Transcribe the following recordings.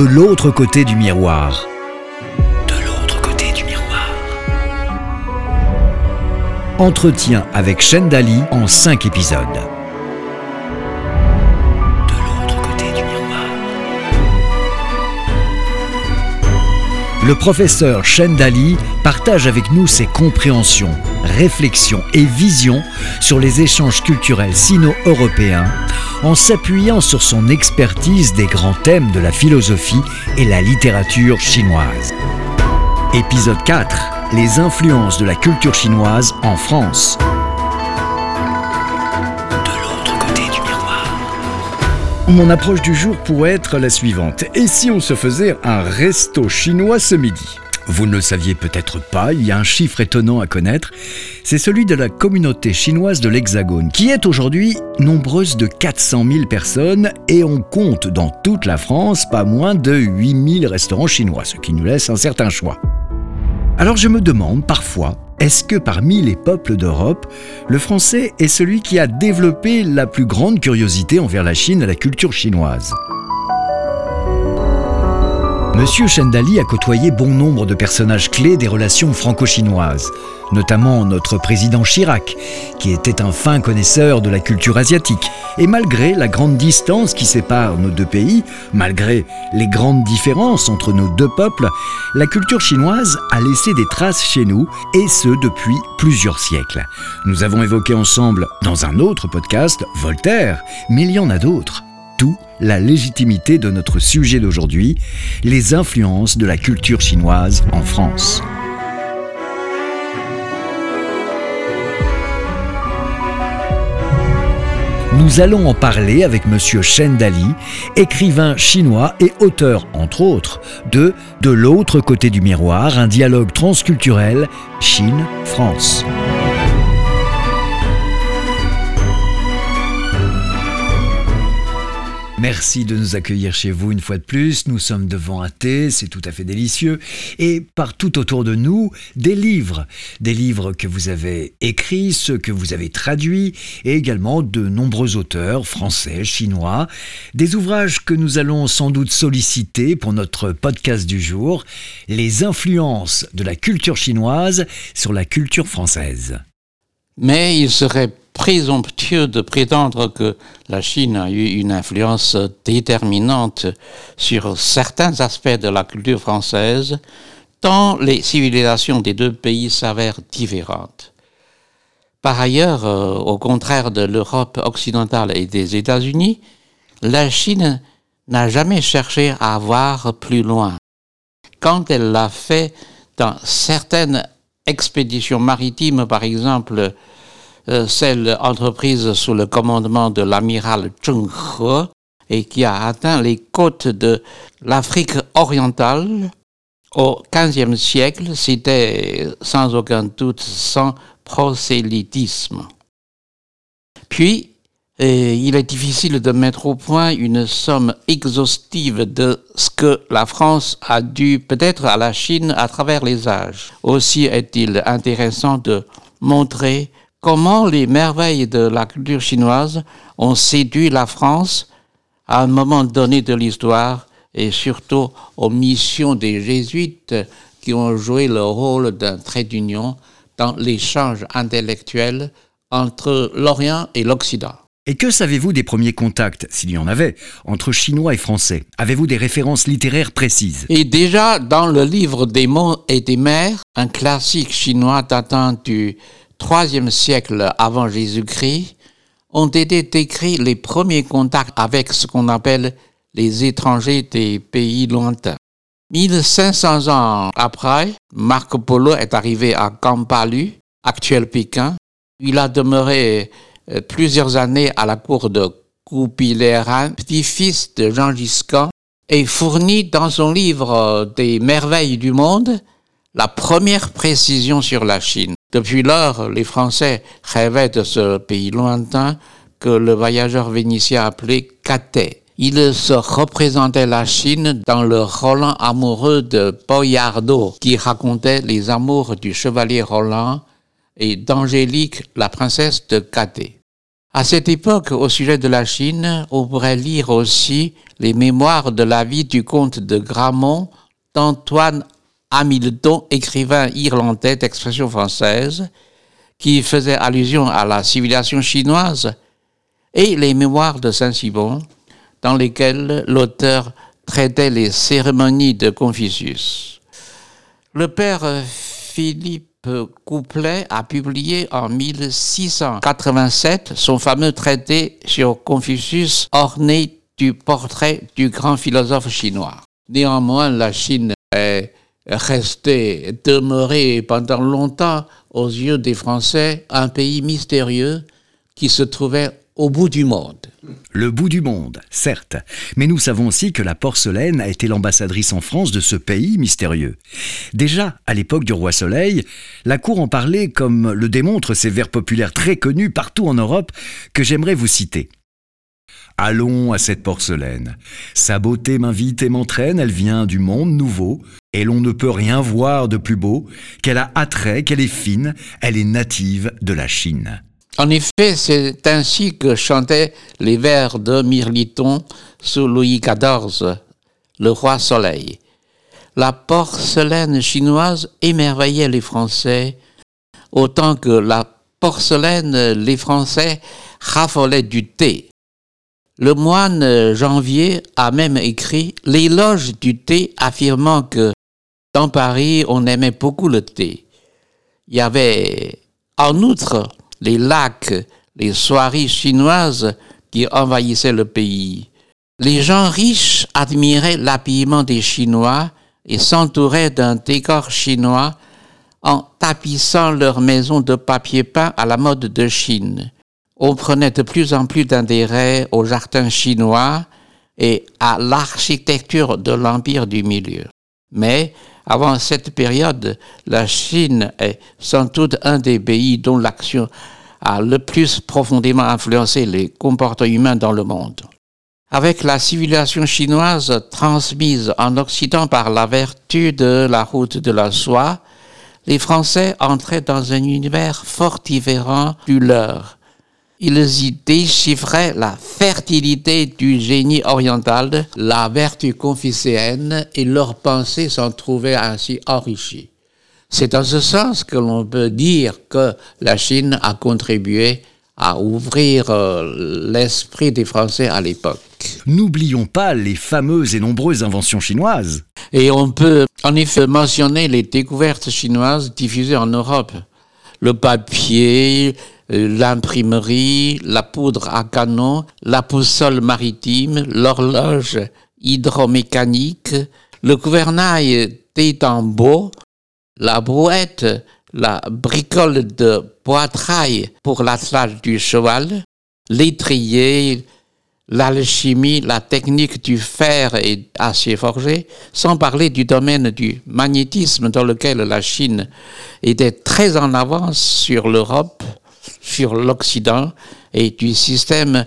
De l'autre côté du miroir. De l'autre côté du miroir. Entretien avec Dali en 5 épisodes. De l'autre côté du miroir. Le professeur Dali partage avec nous ses compréhensions, réflexions et visions sur les échanges culturels sino-européens en s'appuyant sur son expertise des grands thèmes de la philosophie et la littérature chinoise. Épisode 4. Les influences de la culture chinoise en France. Mon approche du jour pourrait être la suivante. Et si on se faisait un resto chinois ce midi? Vous ne le saviez peut-être pas, il y a un chiffre étonnant à connaître, c'est celui de la communauté chinoise de l'Hexagone, qui est aujourd'hui nombreuse de 400 000 personnes et on compte dans toute la France pas moins de 8 000 restaurants chinois, ce qui nous laisse un certain choix. Alors je me demande parfois, est-ce que parmi les peuples d'Europe, le français est celui qui a développé la plus grande curiosité envers la Chine et la culture chinoise? Monsieur Chendali a côtoyé bon nombre de personnages clés des relations franco-chinoises, notamment notre président Chirac, qui était un fin connaisseur de la culture asiatique. Et malgré la grande distance qui sépare nos deux pays, malgré les grandes différences entre nos deux peuples, la culture chinoise a laissé des traces chez nous, et ce depuis plusieurs siècles. Nous avons évoqué ensemble, dans un autre podcast, Voltaire, mais il y en a d'autres la légitimité de notre sujet d'aujourd'hui, les influences de la culture chinoise en France. Nous allons en parler avec M. Shen Dali, écrivain chinois et auteur, entre autres, de De l'autre côté du miroir, un dialogue transculturel Chine-France. Merci de nous accueillir chez vous une fois de plus. Nous sommes devant un thé, c'est tout à fait délicieux. Et partout autour de nous, des livres. Des livres que vous avez écrits, ceux que vous avez traduits, et également de nombreux auteurs français, chinois. Des ouvrages que nous allons sans doute solliciter pour notre podcast du jour. Les influences de la culture chinoise sur la culture française. Mais il serait présomptueux de prétendre que la Chine a eu une influence déterminante sur certains aspects de la culture française, tant les civilisations des deux pays s'avèrent différentes. Par ailleurs, euh, au contraire de l'Europe occidentale et des États-Unis, la Chine n'a jamais cherché à voir plus loin. Quand elle l'a fait dans certaines expéditions maritimes, par exemple, euh, celle entreprise sous le commandement de l'amiral Zheng He et qui a atteint les côtes de l'Afrique orientale au XVe siècle, c'était sans aucun doute sans prosélytisme. Puis, euh, il est difficile de mettre au point une somme exhaustive de ce que la France a dû peut-être à la Chine à travers les âges. Aussi est-il intéressant de montrer comment les merveilles de la culture chinoise ont séduit la France à un moment donné de l'histoire et surtout aux missions des jésuites qui ont joué le rôle d'un trait d'union dans l'échange intellectuel entre l'Orient et l'Occident. Et que savez-vous des premiers contacts, s'il y en avait, entre Chinois et Français? Avez-vous des références littéraires précises? Et déjà, dans le livre des mots et des mers, un classique chinois datant du troisième siècle avant Jésus-Christ, ont été décrits les premiers contacts avec ce qu'on appelle les étrangers des pays lointains. 1500 ans après, Marco Polo est arrivé à Kampalu, actuel Pékin. Il a demeuré plusieurs années à la cour de Kubilaï petit-fils de Jean Giscan, et fournit dans son livre euh, des merveilles du monde la première précision sur la Chine. Depuis lors, les Français rêvaient de ce pays lointain que le voyageur vénitien appelait Cathay. Il se représentait la Chine dans le Roland amoureux de Boyardo, qui racontait les amours du chevalier Roland et d'Angélique, la princesse de Cathay. À cette époque, au sujet de la Chine, on pourrait lire aussi les mémoires de la vie du comte de Gramont d'Antoine Hamilton, écrivain irlandais d'expression française, qui faisait allusion à la civilisation chinoise, et les mémoires de Saint-Simon, dans lesquels l'auteur traitait les cérémonies de Confucius. Le père Philippe Couplet a publié en 1687 son fameux traité sur Confucius orné du portrait du grand philosophe chinois. Néanmoins, la Chine est restée, demeurée pendant longtemps aux yeux des Français un pays mystérieux qui se trouvait au bout du monde. Le bout du monde, certes, mais nous savons aussi que la porcelaine a été l'ambassadrice en France de ce pays mystérieux. Déjà, à l'époque du roi Soleil, la cour en parlait comme le démontrent ces vers populaires très connus partout en Europe que j'aimerais vous citer. Allons à cette porcelaine. Sa beauté m'invite et m'entraîne, elle vient du monde nouveau, et l'on ne peut rien voir de plus beau, qu'elle a attrait, qu'elle est fine, elle est native de la Chine. En effet, c'est ainsi que chantaient les vers de Mirliton sous Louis XIV, le roi Soleil. La porcelaine chinoise émerveillait les Français, autant que la porcelaine, les Français raffolaient du thé. Le moine Janvier a même écrit l'éloge du thé affirmant que dans Paris, on aimait beaucoup le thé. Il y avait en outre les lacs, les soirées chinoises qui envahissaient le pays. Les gens riches admiraient l'habillement des Chinois et s'entouraient d'un décor chinois en tapissant leurs maisons de papier peint à la mode de Chine. On prenait de plus en plus d'intérêt aux jardins chinois et à l'architecture de l'Empire du Milieu. Mais avant cette période, la Chine est sans doute un des pays dont l'action a le plus profondément influencé les comportements humains dans le monde. Avec la civilisation chinoise transmise en Occident par la vertu de la route de la soie, les Français entraient dans un univers fort différent du leur. Ils y déchiffraient la fertilité du génie oriental, la vertu confucéenne, et leurs pensées s'en trouvaient ainsi enrichies. C'est dans ce sens que l'on peut dire que la Chine a contribué à ouvrir euh, l'esprit des Français à l'époque. N'oublions pas les fameuses et nombreuses inventions chinoises. Et on peut en effet mentionner les découvertes chinoises diffusées en Europe. Le papier, l'imprimerie, la poudre à canon, la boussole maritime, l'horloge hydromécanique, le gouvernail tambours, la brouette, la bricole de poitrail pour l'attelage du cheval, l'étrier, l'alchimie, la technique du fer et acier forgé, sans parler du domaine du magnétisme dans lequel la Chine était très en avance sur l'Europe, sur l'Occident et du système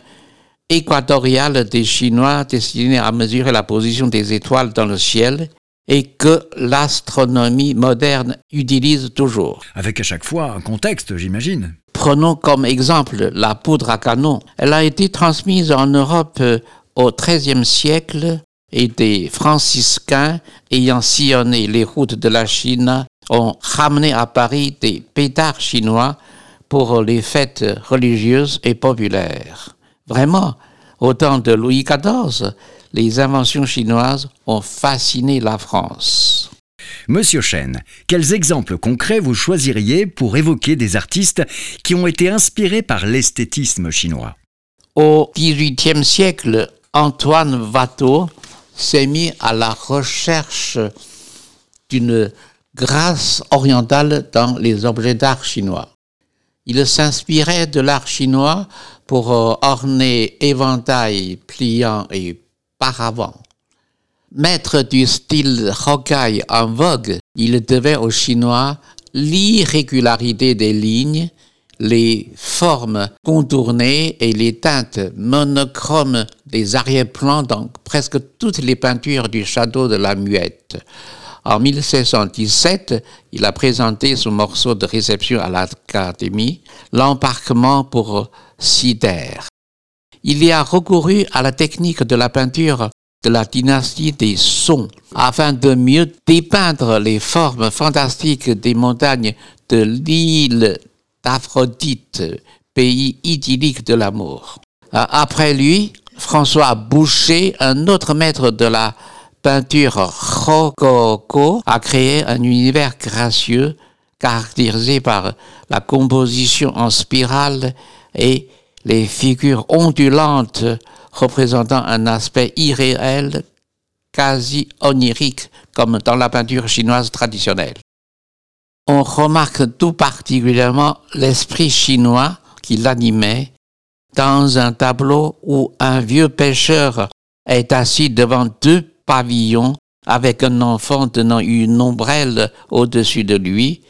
équatorial des Chinois destiné à mesurer la position des étoiles dans le ciel et que l'astronomie moderne utilise toujours. Avec à chaque fois un contexte, j'imagine. Prenons comme exemple la poudre à canon. Elle a été transmise en Europe euh, au XIIIe siècle et des franciscains ayant sillonné les routes de la Chine ont ramené à Paris des pétards chinois pour les fêtes religieuses et populaires. Vraiment, au temps de Louis XIV, les inventions chinoises ont fasciné la France. Monsieur Chen, quels exemples concrets vous choisiriez pour évoquer des artistes qui ont été inspirés par l'esthétisme chinois? Au XVIIIe siècle, Antoine Watteau s'est mis à la recherche d'une grâce orientale dans les objets d'art chinois. Il s'inspirait de l'art chinois pour euh, orner éventails pliants et paravents. Maître du style Hokai en vogue, il devait aux Chinois l'irrégularité des lignes, les formes contournées et les teintes monochromes des arrière-plans dans presque toutes les peintures du château de la Muette. En 1617, il a présenté son morceau de réception à l'Académie, l'embarquement pour Sider. Il y a recouru à la technique de la peinture de la dynastie des Song afin de mieux dépeindre les formes fantastiques des montagnes de l'île d'Aphrodite, pays idyllique de l'amour. Euh, après lui, François Boucher, un autre maître de la peinture rococo, a créé un univers gracieux caractérisé par la composition en spirale et les figures ondulantes représentant un aspect irréel, quasi onirique, comme dans la peinture chinoise traditionnelle. On remarque tout particulièrement l'esprit chinois qui l'animait dans un tableau où un vieux pêcheur est assis devant deux pavillons avec un enfant tenant une ombrelle au-dessus de lui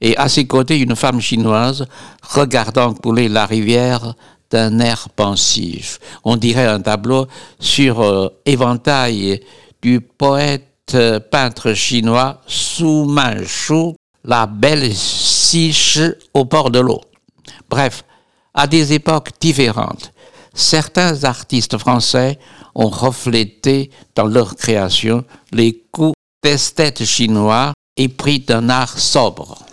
et à ses côtés une femme chinoise regardant couler la rivière d'un air pensif. On dirait un tableau sur euh, éventail du poète euh, peintre chinois Su Manchu, la belle Siche au bord de l'eau. Bref, à des époques différentes, certains artistes français ont reflété dans leur création les coups d'esthète chinois et pris d'un art sobre.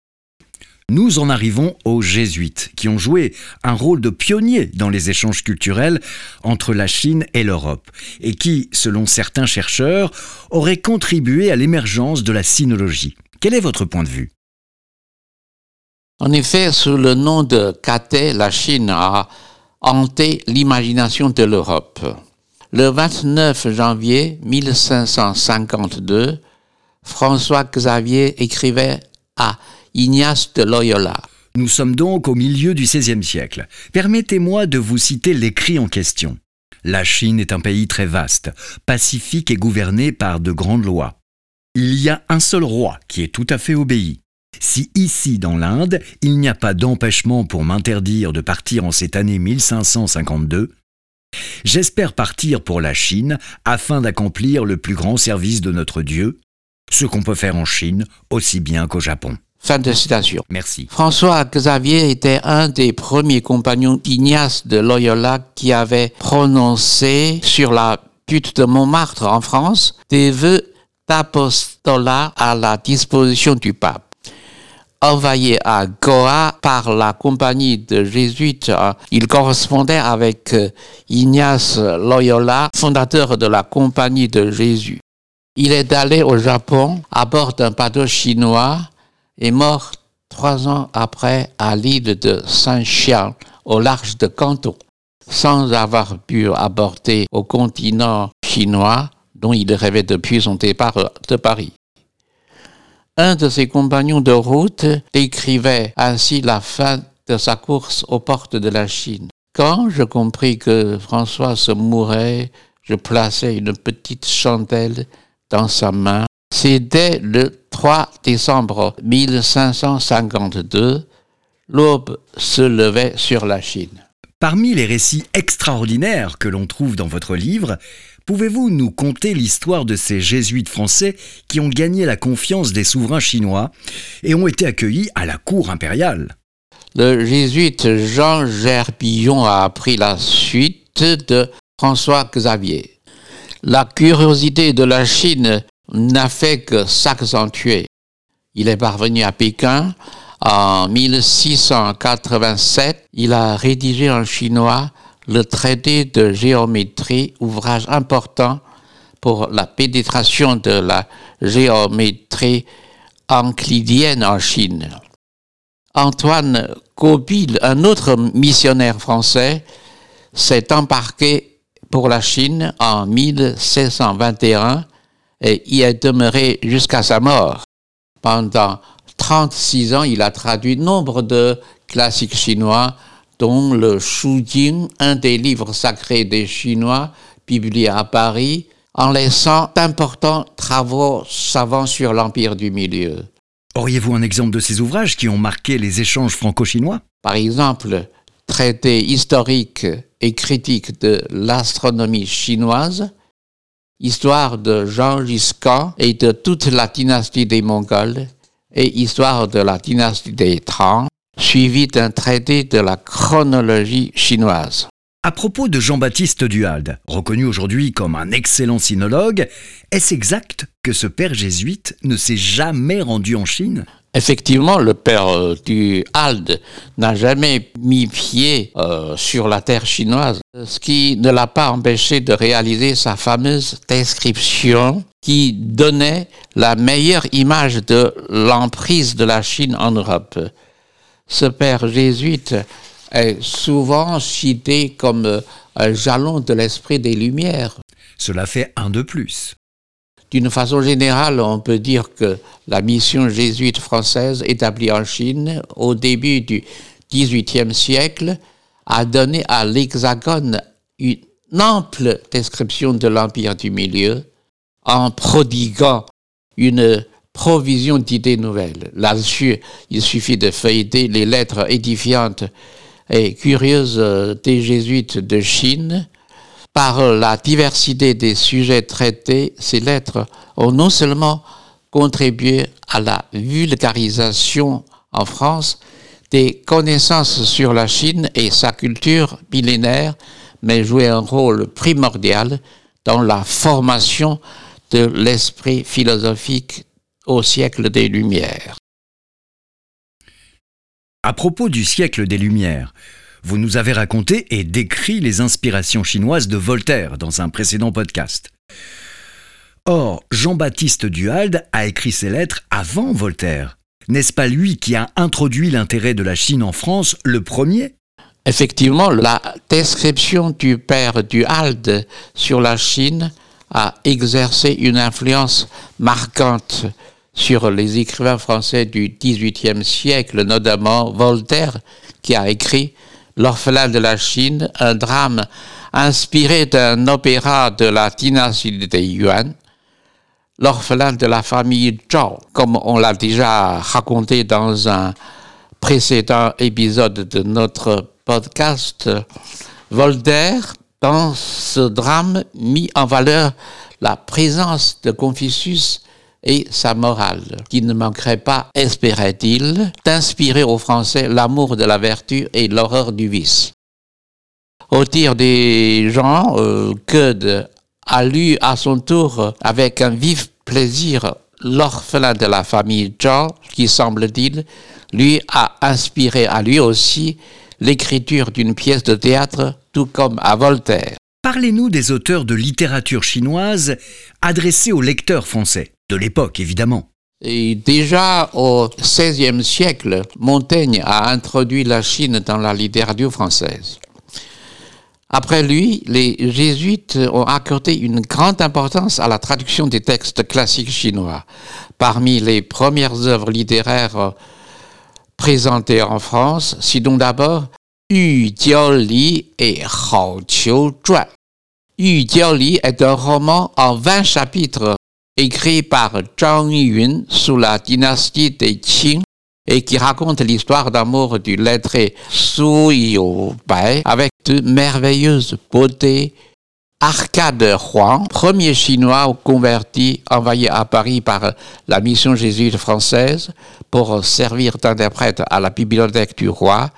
Nous en arrivons aux jésuites, qui ont joué un rôle de pionnier dans les échanges culturels entre la Chine et l'Europe, et qui, selon certains chercheurs, auraient contribué à l'émergence de la sinologie. Quel est votre point de vue? En effet, sous le nom de Cathay, la Chine a hanté l'imagination de l'Europe. Le 29 janvier 1552, François Xavier écrivait à Ignace de Loyola. Nous sommes donc au milieu du XVIe siècle. Permettez-moi de vous citer l'écrit en question. La Chine est un pays très vaste, pacifique et gouverné par de grandes lois. Il y a un seul roi qui est tout à fait obéi. Si ici, dans l'Inde, il n'y a pas d'empêchement pour m'interdire de partir en cette année 1552, j'espère partir pour la Chine afin d'accomplir le plus grand service de notre Dieu, ce qu'on peut faire en Chine aussi bien qu'au Japon. Fin de citation. Merci. François Xavier était un des premiers compagnons d'Ignace de Loyola qui avait prononcé sur la butte de Montmartre en France des vœux d'apostolat à la disposition du pape. Envoyé à Goa par la compagnie de jésuites, il correspondait avec euh, Ignace Loyola, fondateur de la compagnie de Jésus. Il est allé au Japon à bord d'un bateau chinois est mort trois ans après à l'île de Saint-Charles, au large de Canton, sans avoir pu aborder au continent chinois dont il rêvait depuis son départ de Paris. Un de ses compagnons de route décrivait ainsi la fin de sa course aux portes de la Chine. Quand je compris que François se mourait, je plaçai une petite chandelle dans sa main. C'était le 3 décembre 1552, l'aube se levait sur la Chine. Parmi les récits extraordinaires que l'on trouve dans votre livre, pouvez-vous nous conter l'histoire de ces jésuites français qui ont gagné la confiance des souverains chinois et ont été accueillis à la cour impériale? Le jésuite Jean Gerbillon a appris la suite de François Xavier. La curiosité de la Chine n'a fait que s'accentuer. Il est parvenu à Pékin en 1687. Il a rédigé en chinois le traité de géométrie, ouvrage important pour la pénétration de la géométrie euclidienne en Chine. Antoine Cobille, un autre missionnaire français, s'est embarqué pour la Chine en 1621 et y est demeuré jusqu'à sa mort. Pendant 36 ans, il a traduit nombre de classiques chinois, dont le Jing, un des livres sacrés des Chinois, publié à Paris, en laissant d'importants travaux savants sur l'Empire du Milieu. Auriez-vous un exemple de ces ouvrages qui ont marqué les échanges franco-chinois? Par exemple, traité historique et critique de l'astronomie chinoise, Histoire de Jean Giscan et de toute la dynastie des Mongols et Histoire de la dynastie des Tang. Suivi d'un traité de la chronologie chinoise. À propos de Jean-Baptiste Duhalde, reconnu aujourd'hui comme un excellent sinologue, est-ce exact que ce père jésuite ne s'est jamais rendu en Chine? Effectivement, le père euh, Duhalde n'a jamais mis pied euh, sur la terre chinoise, ce qui ne l'a pas empêché de réaliser sa fameuse description qui donnait la meilleure image de l'emprise de la Chine en Europe. Ce père jésuite est souvent cité comme euh, un jalon de l'esprit des Lumières. Cela fait un de plus. D'une façon générale, on peut dire que la mission jésuite française établie en Chine au début du XVIIIe siècle a donné à l'Hexagone une ample description de l'Empire du Milieu en prodiguant une provision d'idées nouvelles. Là-dessus, il suffit de feuilleter les lettres édifiantes et curieuses des jésuites de Chine. Par la diversité des sujets traités, ces lettres ont non seulement contribué à la vulgarisation en France des connaissances sur la Chine et sa culture millénaire, mais joué un rôle primordial dans la formation de l'esprit philosophique au siècle des Lumières. À propos du siècle des Lumières, vous nous avez raconté et décrit les inspirations chinoises de Voltaire dans un précédent podcast. Or, Jean-Baptiste Duhalde a écrit ses lettres avant Voltaire. N'est-ce pas lui qui a introduit l'intérêt de la Chine en France le premier? Effectivement, la description du père Duhalde sur la Chine a exercé une influence marquante sur les écrivains français du XVIIIe siècle, notamment Voltaire, qui a écrit L'orphelin de la Chine, un drame inspiré d'un opéra de la dynastie des Yuan. L'orphelin de la famille Zhao, comme on l'a déjà raconté dans un précédent épisode de notre podcast, Voltaire, dans ce drame, mit en valeur la présence de Confucius et sa morale, qui ne manquerait pas, espérait-il, d'inspirer aux Français l'amour de la vertu et l'horreur du vice. Au tir des gens, euh, a lu à son tour avec un vif plaisir l'orphelin de la famille John, qui semble-t-il, lui a inspiré à lui aussi l'écriture d'une pièce de théâtre, tout comme à Voltaire. Parlez-nous des auteurs de littérature chinoise adressés aux lecteurs français de l'époque, évidemment. Et déjà au XVIe siècle, Montaigne a introduit la Chine dans la littérature française. Après lui, les jésuites ont accordé une grande importance à la traduction des textes classiques chinois. Parmi les premières œuvres littéraires présentées en France, citons d'abord Yu Jiao Li et Hao Qiu Zhuan. Yu Jiao Li est un roman en 20 chapitres écrit par Zhang Yun sous la dynastie des Qing et qui raconte l'histoire d'amour du lettré Su Youbai avec de merveilleuses beautés. Arcade Huang, premier chinois converti, envoyé à Paris par la mission jésuite française pour servir d'interprète à la bibliothèque du roi,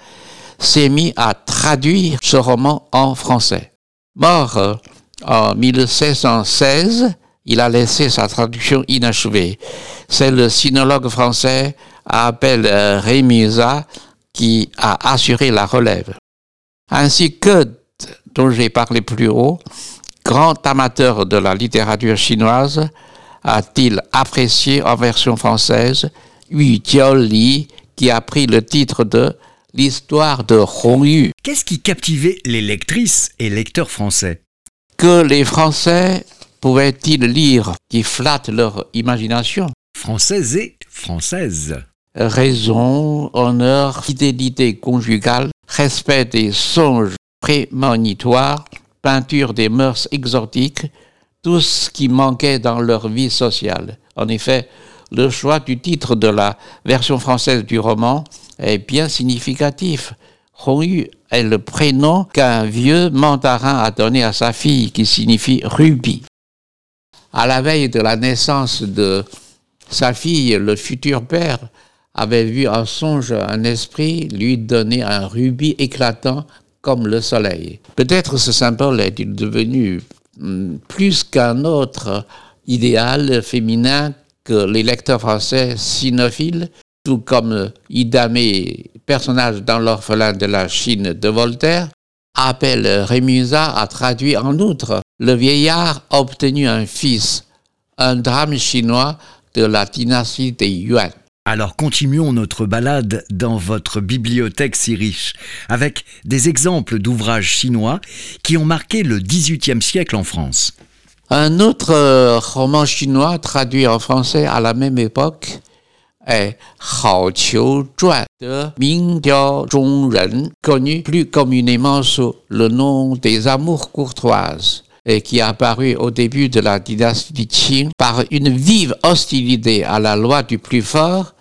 s'est mis à traduire ce roman en français. Mort en 1616, il a laissé sa traduction inachevée. C'est le sinologue français Abel euh, Rémusa qui a assuré la relève. Ainsi que, dont j'ai parlé plus haut, grand amateur de la littérature chinoise, a-t-il apprécié en version française Yu Li, qui a pris le titre de L'histoire de Hongyu. Qu'est-ce qui captivait les lectrices et lecteurs français? Que les Français pouvaient-ils lire qui flatte leur imagination Française et française. Raison, honneur, fidélité conjugale, respect des songes prémonitoires, peinture des mœurs exotiques, tout ce qui manquait dans leur vie sociale. En effet, le choix du titre de la version française du roman est bien significatif. Hongyu est le prénom qu'un vieux mandarin a donné à sa fille, qui signifie rubis à la veille de la naissance de sa fille, le futur père avait vu en songe un esprit lui donner un rubis éclatant comme le soleil. Peut-être ce symbole est-il devenu hmm, plus qu'un autre idéal féminin que les lecteurs français sinophiles, tout comme Idamé, personnage dans l'orphelin de la Chine de Voltaire, appelle Rémusat à traduire en outre Le vieillard a obtenu un fils, un drame chinois de la dynastie des Yuan. Alors continuons notre balade dans votre bibliothèque si riche, avec des exemples d'ouvrages chinois qui ont marqué le XVIIIe siècle en France. Un autre euh, roman chinois traduit en français à la même époque est Hao Qiu Zhuan de Ming Diao Zhongren, connu plus communément sous le nom des Amours courtoises et qui est apparu au début de la dynastie Qing par une vive hostilité à la loi du plus fort,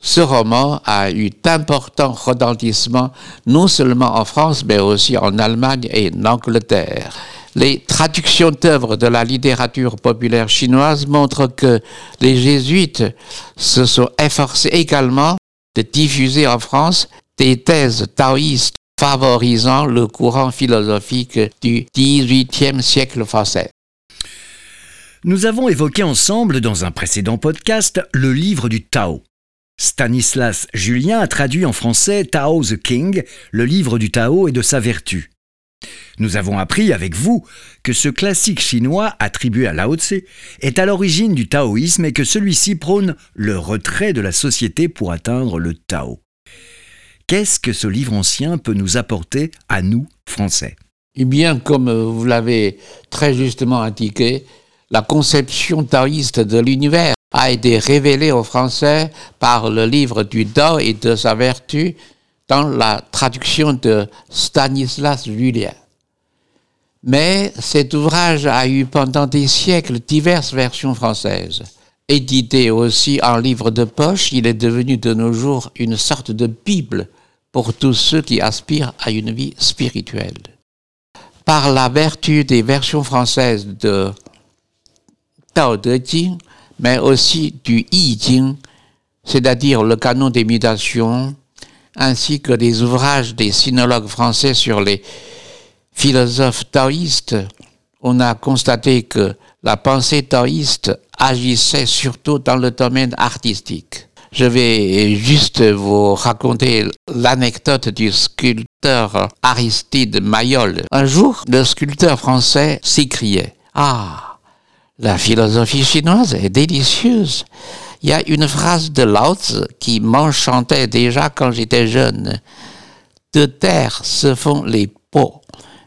ce roman a eu d'importants retentissements non seulement en France mais aussi en Allemagne et en Angleterre. Les traductions d'œuvres de la littérature populaire chinoise montrent que les jésuites se sont efforcés également de diffuser en France des thèses taoïstes favorisant le courant philosophique du XVIIIe siècle français. Nous avons évoqué ensemble dans un précédent podcast le livre du Tao. Stanislas Julien a traduit en français Tao the King, le livre du Tao et de sa vertu. Nous avons appris avec vous que ce classique chinois attribué à Lao Tse est à l'origine du taoïsme et que celui-ci prône le retrait de la société pour atteindre le Tao. Qu'est-ce que ce livre ancien peut nous apporter à nous, Français? Eh bien, comme vous l'avez très justement indiqué, la conception taoïste de l'univers a été révélée aux Français par le livre du Tao et de sa vertu dans la traduction de Stanislas Julien. Mais cet ouvrage a eu pendant des siècles diverses versions françaises. Édité aussi en livre de poche, il est devenu de nos jours une sorte de Bible pour tous ceux qui aspirent à une vie spirituelle. Par la vertu des versions françaises de Tao Te Ching, mais aussi du Yi Jing, c'est-à-dire le canon des mutations, ainsi que des ouvrages des sinologues français sur les philosophes taoïstes, on a constaté que la pensée taoïste agissait surtout dans le domaine artistique. Je vais juste vous raconter l'anecdote du sculpteur Aristide Mayol. Un jour, le sculpteur français s'écriait Ah, la philosophie chinoise est délicieuse. Il y a une phrase de Lao Tzu qui m'enchantait déjà quand j'étais jeune. De terre se font les pots,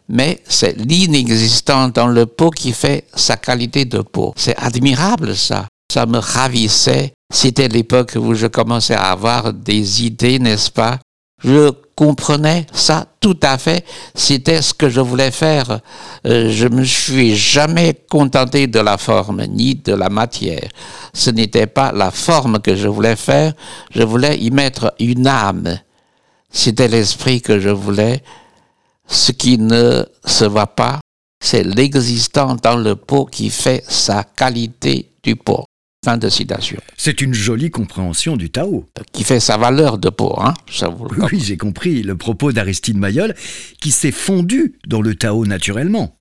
mais c'est l'inexistant dans le pot qui fait sa qualité de pot. C'est admirable ça. Ça me ravissait. C'était l'époque où je commençais à avoir des idées, n'est-ce pas? Je comprenais ça tout à fait. C'était ce que je voulais faire. Euh, je me suis jamais contenté de la forme ni de la matière. Ce n'était pas la forme que je voulais faire. Je voulais y mettre une âme. C'était l'esprit que je voulais. Ce qui ne se voit pas, c'est l'existant dans le pot qui fait sa qualité du pot. Fin de citation. C'est une jolie compréhension du Tao. Qui fait sa valeur de peau, hein Oui, j'ai compris le propos d'Aristide Mayol, qui s'est fondu dans le Tao naturellement.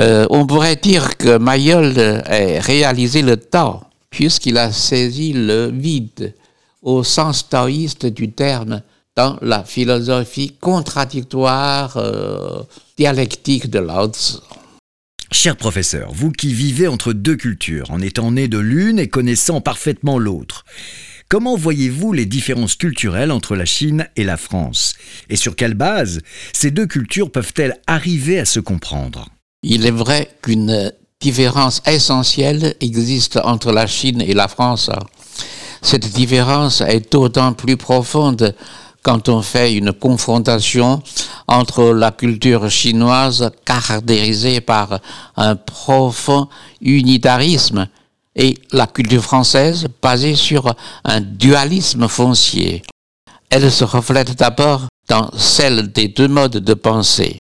Euh, on pourrait dire que Mayol a réalisé le Tao, puisqu'il a saisi le vide au sens taoïste du terme dans la philosophie contradictoire euh, dialectique de Lao Tzu. Cher professeur, vous qui vivez entre deux cultures, en étant né de l'une et connaissant parfaitement l'autre, comment voyez-vous les différences culturelles entre la Chine et la France? Et sur quelle base ces deux cultures peuvent-elles arriver à se comprendre? Il est vrai qu'une différence essentielle existe entre la Chine et la France. Cette différence est d'autant plus profonde quand on fait une confrontation entre la culture chinoise caractérisée par un profond unitarisme et la culture française basée sur un dualisme foncier. Elle se reflète d'abord dans celle des deux modes de pensée.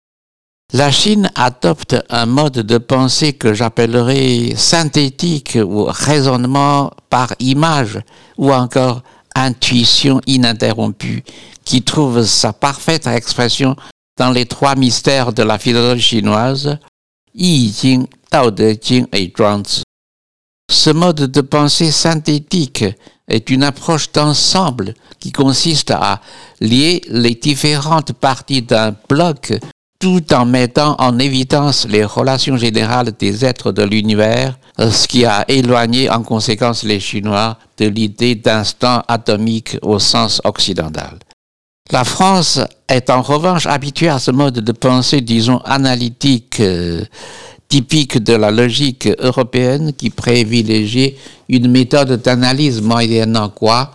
La Chine adopte un mode de pensée que j'appellerais synthétique ou raisonnement par image ou encore intuition ininterrompue qui trouve sa parfaite expression dans les trois mystères de la philosophie chinoise, Yi Jing, Tao De Jing et Zhuangzi. Ce mode de pensée synthétique est une approche d'ensemble qui consiste à lier les différentes parties d'un bloc tout en mettant en évidence les relations générales des êtres de l'univers, ce qui a éloigné en conséquence les Chinois de l'idée d'instant atomique au sens occidental. La France est en revanche habituée à ce mode de pensée, disons, analytique, euh, typique de la logique européenne qui privilégie une méthode d'analyse moyennant quoi?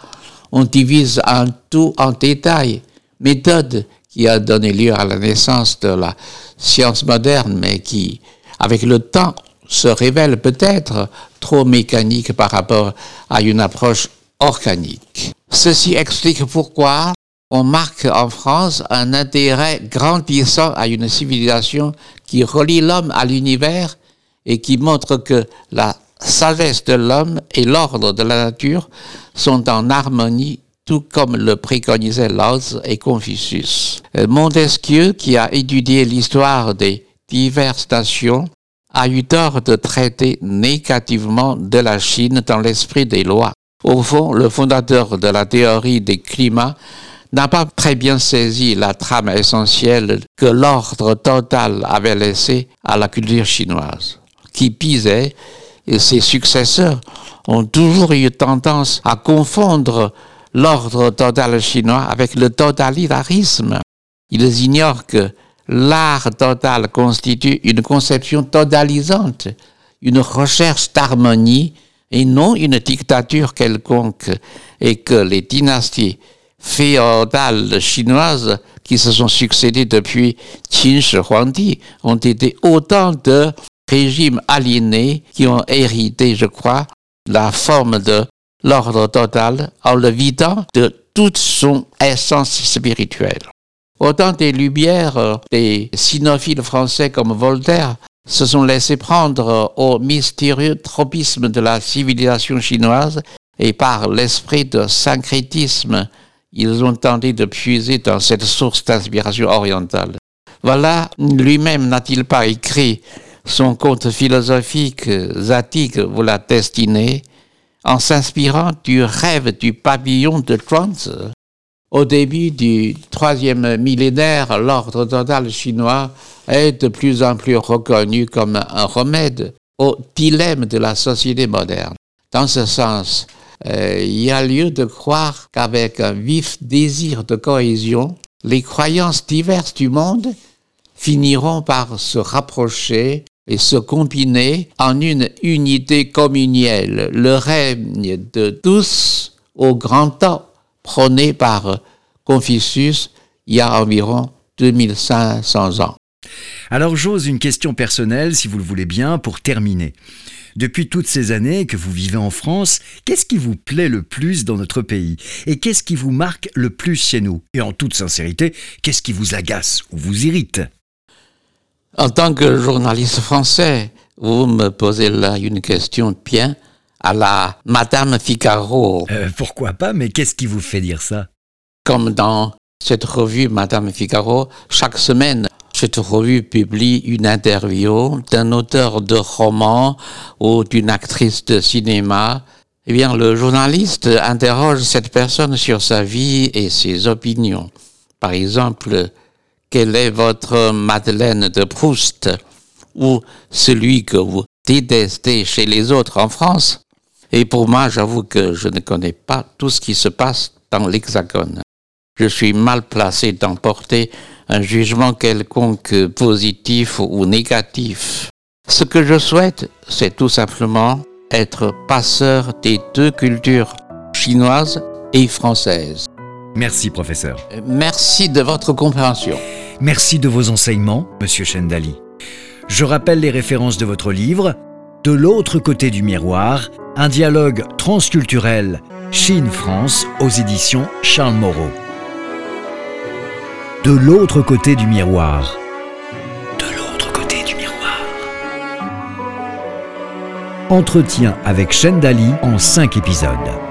On divise un tout en détail, méthode qui a donné lieu à la naissance de la science moderne, mais qui, avec le temps, se révèle peut-être trop mécanique par rapport à une approche organique. Ceci explique pourquoi on marque en France un intérêt grandissant à une civilisation qui relie l'homme à l'univers et qui montre que la sagesse de l'homme et l'ordre de la nature sont en harmonie tout comme le préconisaient Lao et Confucius. Montesquieu, qui a étudié l'histoire des diverses nations, a eu tort de traiter négativement de la Chine dans l'esprit des lois. Au fond, le fondateur de la théorie des climats n'a pas très bien saisi la trame essentielle que l'ordre total avait laissée à la culture chinoise, qui pisait, et ses successeurs ont toujours eu tendance à confondre l'ordre total chinois avec le totalitarisme. Ils ignorent que l'art total constitue une conception totalisante, une recherche d'harmonie et non une dictature quelconque, et que les dynasties féodales chinoises qui se sont succédées depuis Qin Shi Huangdi ont été autant de régimes aliénés qui ont hérité, je crois, la forme de l'ordre total en le vidant de toute son essence spirituelle. Autant des lumières des sinophiles français comme Voltaire se sont laissés prendre au mystérieux tropisme de la civilisation chinoise et par l'esprit de syncrétisme ils ont tenté de puiser dans cette source d'inspiration orientale. Voilà, lui-même n'a-t-il pas écrit son conte philosophique Zatig ou la en s'inspirant du rêve du pavillon de Zhuangzi. Au début du troisième millénaire, l'ordre total chinois est de plus en plus reconnu comme un remède au dilemme de la société moderne. Dans ce sens, euh, il y a lieu de croire qu'avec un vif désir de cohésion, les croyances diverses du monde finiront par se rapprocher et se combiner en une unité communielle, le règne de tous au grand temps prôné par Confucius il y a environ 2500 ans. Alors j'ose une question personnelle, si vous le voulez bien, pour terminer. Depuis toutes ces années que vous vivez en France, qu'est-ce qui vous plaît le plus dans notre pays? Et qu'est-ce qui vous marque le plus chez nous? Et en toute sincérité, qu'est-ce qui vous agace ou vous irrite? En tant que journaliste français, vous me posez là une question bien à la Madame Figaro. Euh, pourquoi pas, mais qu'est-ce qui vous fait dire ça? Comme dans cette revue Madame Figaro, chaque semaine, cette revue publie une interview d'un auteur de roman ou d'une actrice de cinéma. Eh bien, le journaliste interroge cette personne sur sa vie et ses opinions. Par exemple, quelle est votre Madeleine de Proust ou celui que vous détestez chez les autres en France? Et pour moi, j'avoue que je ne connais pas tout ce qui se passe dans l'Hexagone. Je suis mal placé d'emporter un jugement quelconque positif ou négatif. Ce que je souhaite, c'est tout simplement être passeur des deux cultures chinoises et françaises. Merci, professeur. Merci de votre compréhension. Merci de vos enseignements, monsieur Chendali. Je rappelle les références de votre livre, De l'autre côté du miroir, un dialogue transculturel Chine-France aux éditions Charles Moreau de l'autre côté du miroir. De l'autre côté du miroir. Entretien avec Dali en cinq épisodes.